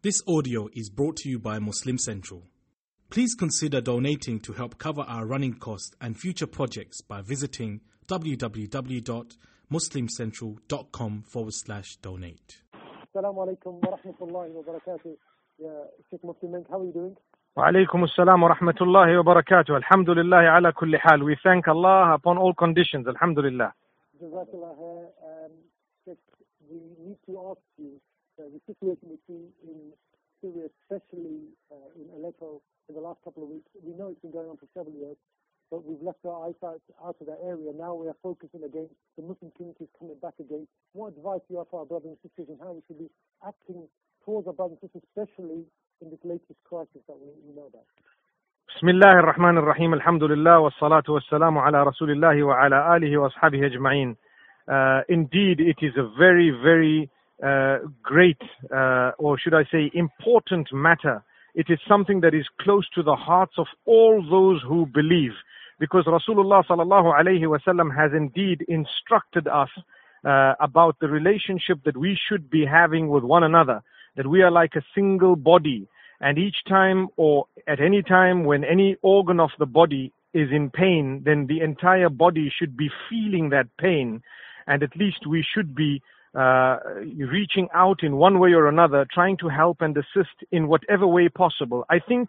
This audio is brought to you by Muslim Central. Please consider donating to help cover our running costs and future projects by visiting www.muslimcentral.com forward slash donate. Assalamu alaikum wa rahmatullahi wa barakatuh. Yeah, Sheikh Muslim Menk, how are you doing? وعليكم السلام ورحمة rahmatullahi وبركاته الحمد لله على كل حال we thank Allah upon all conditions Alhamdulillah. Jazakallah. جزاك الله um, we need to ask you the situation we see in Syria, especially uh, in Aleppo in the last couple of weeks. We know it's been going on for several years, but we've left our eyes out, out of that area. Now we are focusing again. The Muslim community is coming back again. What advice do you have for our brothers and sisters and how we should be acting towards our brothers and sisters, especially in this latest crisis that we, we know about? بسم الله الرحمن الرحيم الحمد لله والصلاة والسلام على رسول الله وعلى آله وأصحابه أجمعين uh, Indeed, it is a very, very uh, great, uh, or should I say, important matter. It is something that is close to the hearts of all those who believe, because Rasulullah sallallahu alaihi wasallam has indeed instructed us uh, about the relationship that we should be having with one another, that we are like a single body, and each time or at any time when any organ of the body is in pain, then the entire body should be feeling that pain, and at least we should be uh, reaching out in one way or another, trying to help and assist in whatever way possible. I think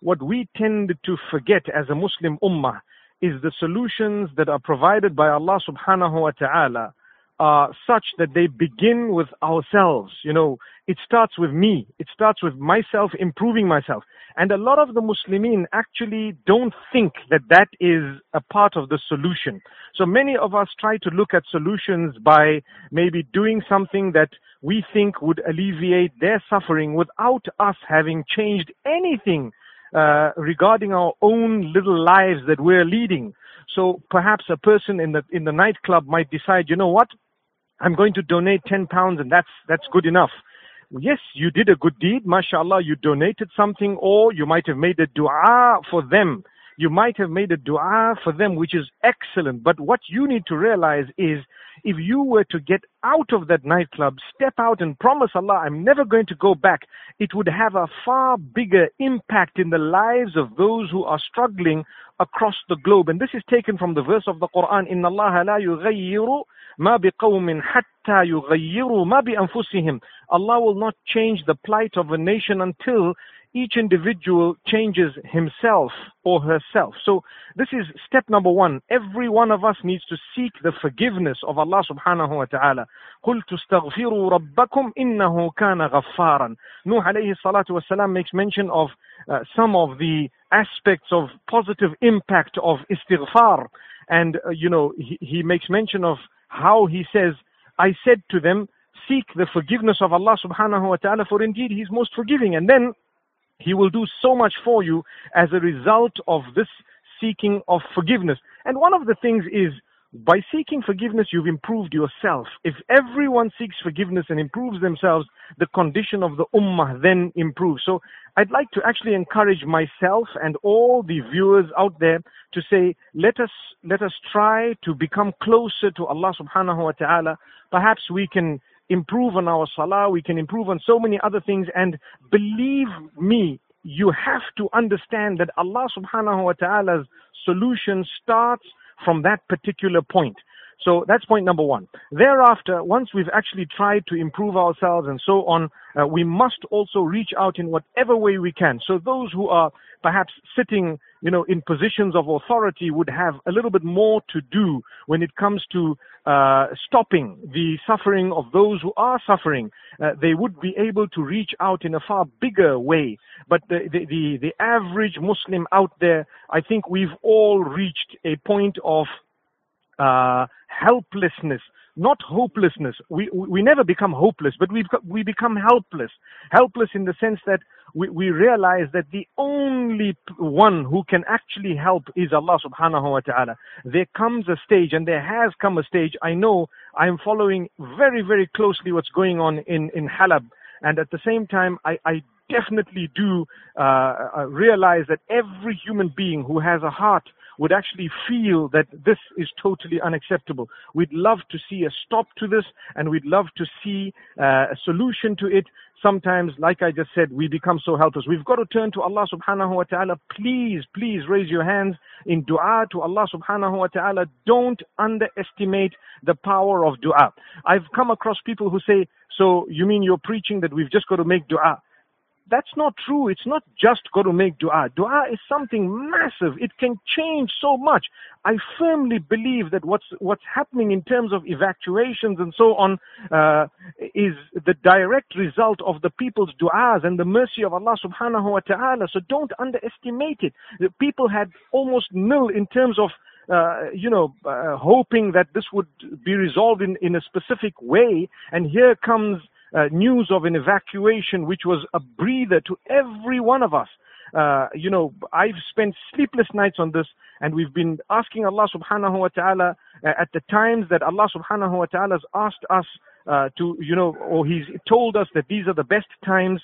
what we tend to forget as a Muslim ummah is the solutions that are provided by Allah subhanahu wa ta'ala are such that they begin with ourselves. You know, it starts with me. It starts with myself improving myself. And a lot of the Muslimin actually don't think that that is a part of the solution. So many of us try to look at solutions by maybe doing something that we think would alleviate their suffering without us having changed anything uh, regarding our own little lives that we're leading. So perhaps a person in the in the nightclub might decide, you know what, I'm going to donate 10 pounds and that's, that's good enough. Yes, you did a good deed, mashallah, you donated something or you might have made a dua for them. You might have made a dua for them, which is excellent. But what you need to realize is if you were to get out of that nightclub, step out and promise Allah, I'm never going to go back, it would have a far bigger impact in the lives of those who are struggling across the globe. And this is taken from the verse of the Quran, إِنَّ اللَّهَ لَا يُغَيِّرُ ما بقوم حتى يغيروا ما بأنفسهم Allah will not change the plight of a nation until each individual changes himself or herself. So this is step number one. Every one of us needs to seek the forgiveness of Allah subhanahu wa ta'ala. قُلْ تُسْتَغْفِرُوا رَبَّكُمْ إِنَّهُ كَانَ غَفَّارًا Nuh alayhi salatu wasalam makes mention of uh, some of the aspects of positive impact of istighfar. And, uh, you know, he, he makes mention of how he says, I said to them, seek the forgiveness of Allah subhanahu wa ta'ala, for indeed He is most forgiving. And then He will do so much for you as a result of this seeking of forgiveness. And one of the things is, by seeking forgiveness, you've improved yourself. If everyone seeks forgiveness and improves themselves, the condition of the ummah then improves. So I'd like to actually encourage myself and all the viewers out there to say, let us, let us try to become closer to Allah subhanahu wa ta'ala. Perhaps we can improve on our salah, we can improve on so many other things, and believe me, you have to understand that Allah subhanahu wa ta'ala's solution starts from that particular point. So that's point number one. Thereafter, once we've actually tried to improve ourselves and so on, uh, we must also reach out in whatever way we can. So those who are perhaps sitting, you know, in positions of authority would have a little bit more to do when it comes to uh, stopping the suffering of those who are suffering. Uh, they would be able to reach out in a far bigger way. But the, the, the, the average Muslim out there, I think we've all reached a point of uh, helplessness, not hopelessness. We, we never become hopeless, but we we become helpless. Helpless in the sense that we, we realize that the only one who can actually help is Allah subhanahu wa ta'ala. There comes a stage, and there has come a stage, I know I'm following very, very closely what's going on in, in Halab. And at the same time, I, I definitely do uh, uh realize that every human being who has a heart would actually feel that this is totally unacceptable. We'd love to see a stop to this and we'd love to see uh, a solution to it sometimes, like I just said, we become so helpless. We've got to turn to Allah subhanahu wa ta'ala. Please, please raise your hands in dua to Allah subhanahu wa ta'ala. Don't underestimate the power of dua. I've come across people who say, so you mean you're preaching that we've just got to make dua? That's not true. It's not just got to make dua. Dua is something massive. It can change so much. I firmly believe that what's what's happening in terms of evacuations and so on uh, is the direct result of the people's du'as and the mercy of Allah subhanahu wa ta'ala. So don't underestimate it. The people had almost nil in terms of uh, you know, uh, hoping that this would be resolved in, in a specific way. And here comes uh, news of an evacuation, which was a breather to every one of us. Uh, you know, I've spent sleepless nights on this, and we've been asking Allah subhanahu wa ta'ala uh, at the times that Allah subhanahu wa ta'ala has asked us uh, to, you know, or He's told us that these are the best times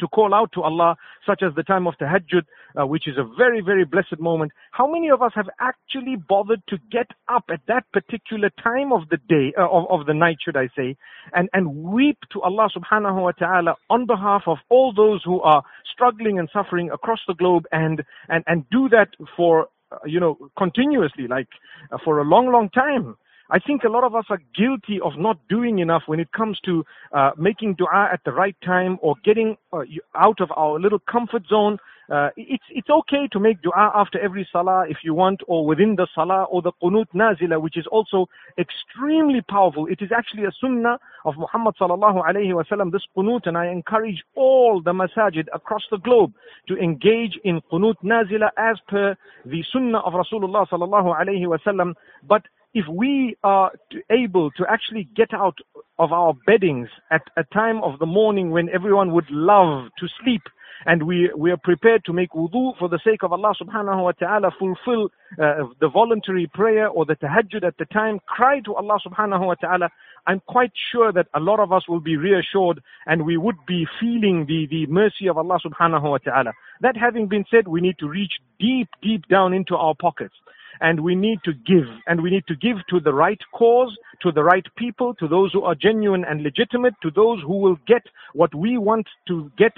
to call out to Allah, such as the time of tahajjud, uh, which is a very, very blessed moment. How many of us have actually bothered to get up at that particular time of the day, uh, of, of the night, should I say, and, and weep to Allah subhanahu wa ta'ala on behalf of all those who are struggling and suffering across the globe and, and, and do that for, uh, you know, continuously, like uh, for a long, long time. I think a lot of us are guilty of not doing enough when it comes to uh, making dua at the right time or getting uh, out of our little comfort zone. Uh, it's it's okay to make dua after every salah if you want, or within the salah, or the qunut nazila, which is also extremely powerful. It is actually a sunnah of Muhammad sallallahu alaihi wasallam. This qunut, and I encourage all the masajid across the globe to engage in qunut nazila as per the sunnah of Rasulullah sallallahu alaihi wasallam. But if we are able to actually get out of our beddings at a time of the morning when everyone would love to sleep and we, we are prepared to make wudu for the sake of Allah subhanahu wa ta'ala, fulfill uh, the voluntary prayer or the tahajjud at the time, cry to Allah subhanahu wa ta'ala, I'm quite sure that a lot of us will be reassured and we would be feeling the, the mercy of Allah subhanahu wa ta'ala. That having been said, we need to reach deep, deep down into our pockets and we need to give and we need to give to the right cause to the right people to those who are genuine and legitimate to those who will get what we want to get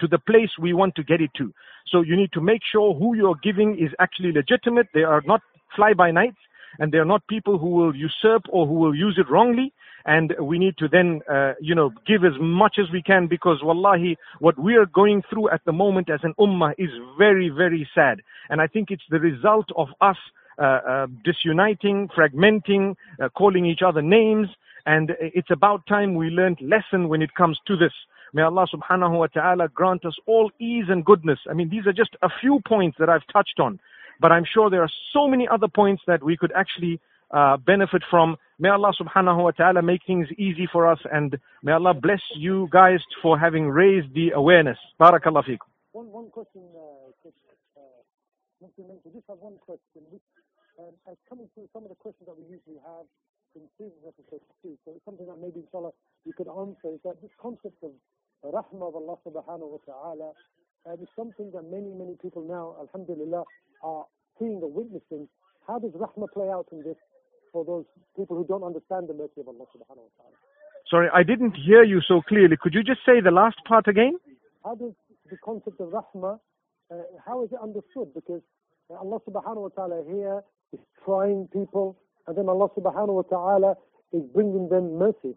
to the place we want to get it to. So you need to make sure who you're giving is actually legitimate. They are not fly by nights and they are not people who will usurp or who will use it wrongly and we need to then, uh, you know, give as much as we can because wallahi, what we are going through at the moment as an ummah is very, very sad. And I think it's the result of us uh, uh, disuniting, fragmenting, uh, calling each other names, and it's about time we learned lesson when it comes to this. May Allah subhanahu wa ta'ala grant us all ease and goodness. I mean, these are just a few points that I've touched on, but I'm sure there are so many other points that we could actually uh, benefit from. May Allah subhanahu wa ta'ala make things easy for us and may Allah bless you guys for having raised the awareness. Barakallah fikum. One, one question, uh, uh, I just have one question. Which, um, through some of the questions that we usually have in previous episodes too, so it's something that maybe inshallah you could answer, is that this concept of rahmah of Allah subhanahu wa ta'ala uh, is something that many, many people now, alhamdulillah, are seeing or witnessing. How does rahmah play out in this for those people who don't understand the mercy of Allah subhanahu wa ta'ala. Sorry, I didn't hear you so clearly. Could you just say the last part again? How does the concept of rahmah, uh, how is it understood? Because Allah subhanahu wa ta'ala here is trying people, and then Allah subhanahu wa ta'ala is bringing them mercy.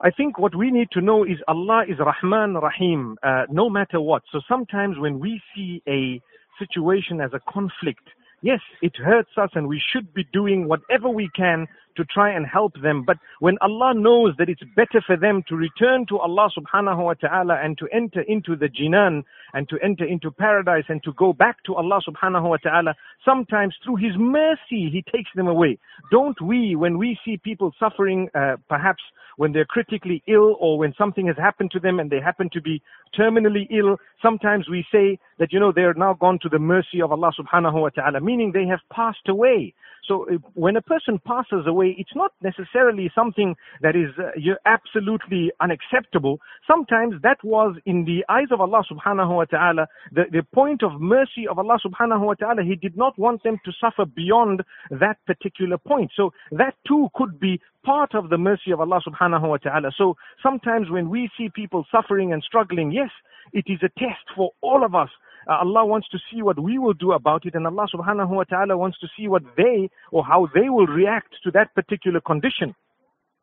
I think what we need to know is Allah is Rahman Rahim, uh, no matter what. So sometimes when we see a situation as a conflict, Yes, it hurts us and we should be doing whatever we can to try and help them. But when Allah knows that it's better for them to return to Allah subhanahu wa ta'ala and to enter into the jinan and to enter into paradise and to go back to Allah subhanahu wa ta'ala, sometimes through His mercy, He takes them away. Don't we, when we see people suffering, uh, perhaps when they're critically ill or when something has happened to them and they happen to be terminally ill, sometimes we say that, you know, they are now gone to the mercy of Allah subhanahu wa ta'ala, meaning they have passed away. So uh, when a person passes away, it's not necessarily something that is uh, absolutely unacceptable. Sometimes that was in the eyes of Allah subhanahu wa ta'ala, the, the point of mercy of Allah subhanahu wa ta'ala. He did not want them to suffer beyond that particular point. So that too could be part of the mercy of Allah subhanahu wa ta'ala. So sometimes when we see people suffering and struggling, yes, it is a test for all of us. Uh, Allah wants to see what we will do about it and Allah subhanahu wa ta'ala wants to see what they or how they will react to that particular condition.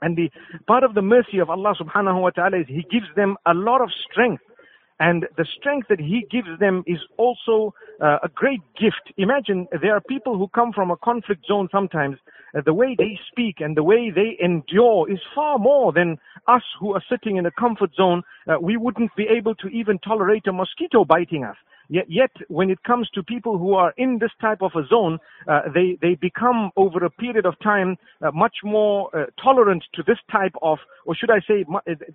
And the part of the mercy of Allah subhanahu wa ta'ala is He gives them a lot of strength. And the strength that He gives them is also uh, a great gift. Imagine there are people who come from a conflict zone sometimes. Uh, the way they speak and the way they endure is far more than us who are sitting in a comfort zone. Uh, we wouldn't be able to even tolerate a mosquito biting us. Yet, yet when it comes to people who are in this type of a zone, uh, they, they become over a period of time uh, much more uh, tolerant to this type of, or should I say,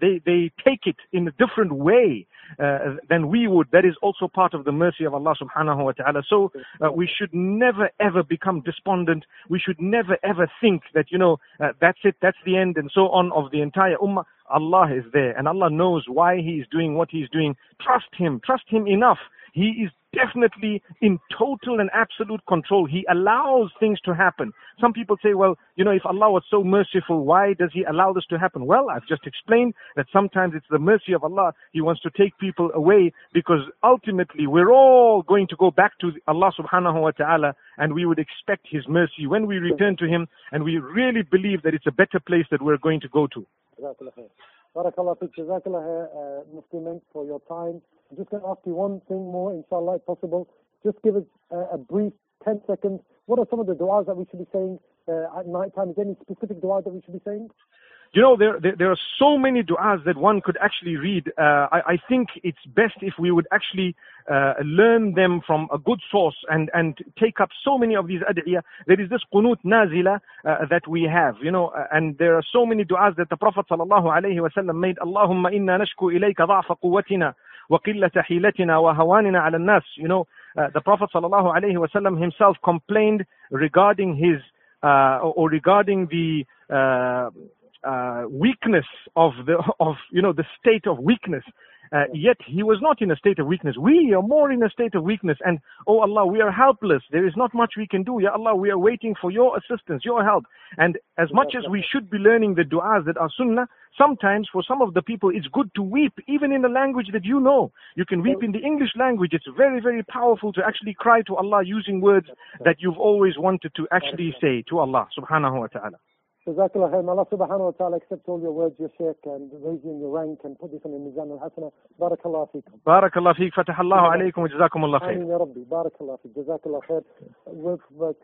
they, they take it in a different way uh, than we would. That is also part of the mercy of Allah subhanahu wa ta'ala. So uh, we should never ever become despondent. We should never ever think that, you know, uh, that's it, that's the end and so on of the entire ummah. Allah is there and Allah knows why He is doing what He is doing. Trust Him. Trust Him enough. He is definitely in total and absolute control. He allows things to happen. Some people say, well, you know, if Allah was so merciful, why does He allow this to happen? Well, I've just explained that sometimes it's the mercy of Allah. He wants to take people away because ultimately we're all going to go back to Allah subhanahu wa ta'ala and we would expect His mercy when we return to Him and we really believe that it's a better place that we're going to go to. Barakallah fiqh. Jazakallah khair, uh, Mufti Menk, for your time. I'm just going to ask you one thing more, inshallah, if possible. Just give us uh, a brief 10 seconds. What are some of the du'as that we should be saying uh, at night time? Is there any specific du'as that we should be saying? You know, there, there, there are so many du'as that one could actually read. Uh, I, I think it's best if we would actually uh, learn them from a good source and, and take up so many of these ad'iyah. There is this qunut nazila uh, that we have, you know, uh, and there are so many du'as that the Prophet sallallahu alayhi wa sallam made. Allahumma inna nashku ilayka ضعف قوتنا وقلة حيلتنا وهواننا على الناس. You know, uh, the Prophet sallallahu alayhi wa sallam himself complained regarding his, uh, or regarding the, uh, weakness of the of you know the state of weakness. Uh, yet he was not in a state of weakness. We are more in a state of weakness. And oh Allah, we are helpless. There is not much we can do. Ya Allah, we are waiting for your assistance, your help. And as much as we should be learning the du'as that are sunnah, sometimes for some of the people it's good to weep even in the language that you know. You can weep in the English language. It's very, very powerful to actually cry to Allah using words that you've always wanted to actually say to Allah subhanahu wa ta'ala. Jazakallah khair. May Allah subhanahu wa ta'ala accept all your words, your sheikh, and raise you in your rank and put this on the Mizan al-Hasana. Barakallah fikum. بارك الله فيك فتح الله عليكم وجزاكم الله خير آمين يا ربي. Barakallah fikum. Jazakallah khair. With, with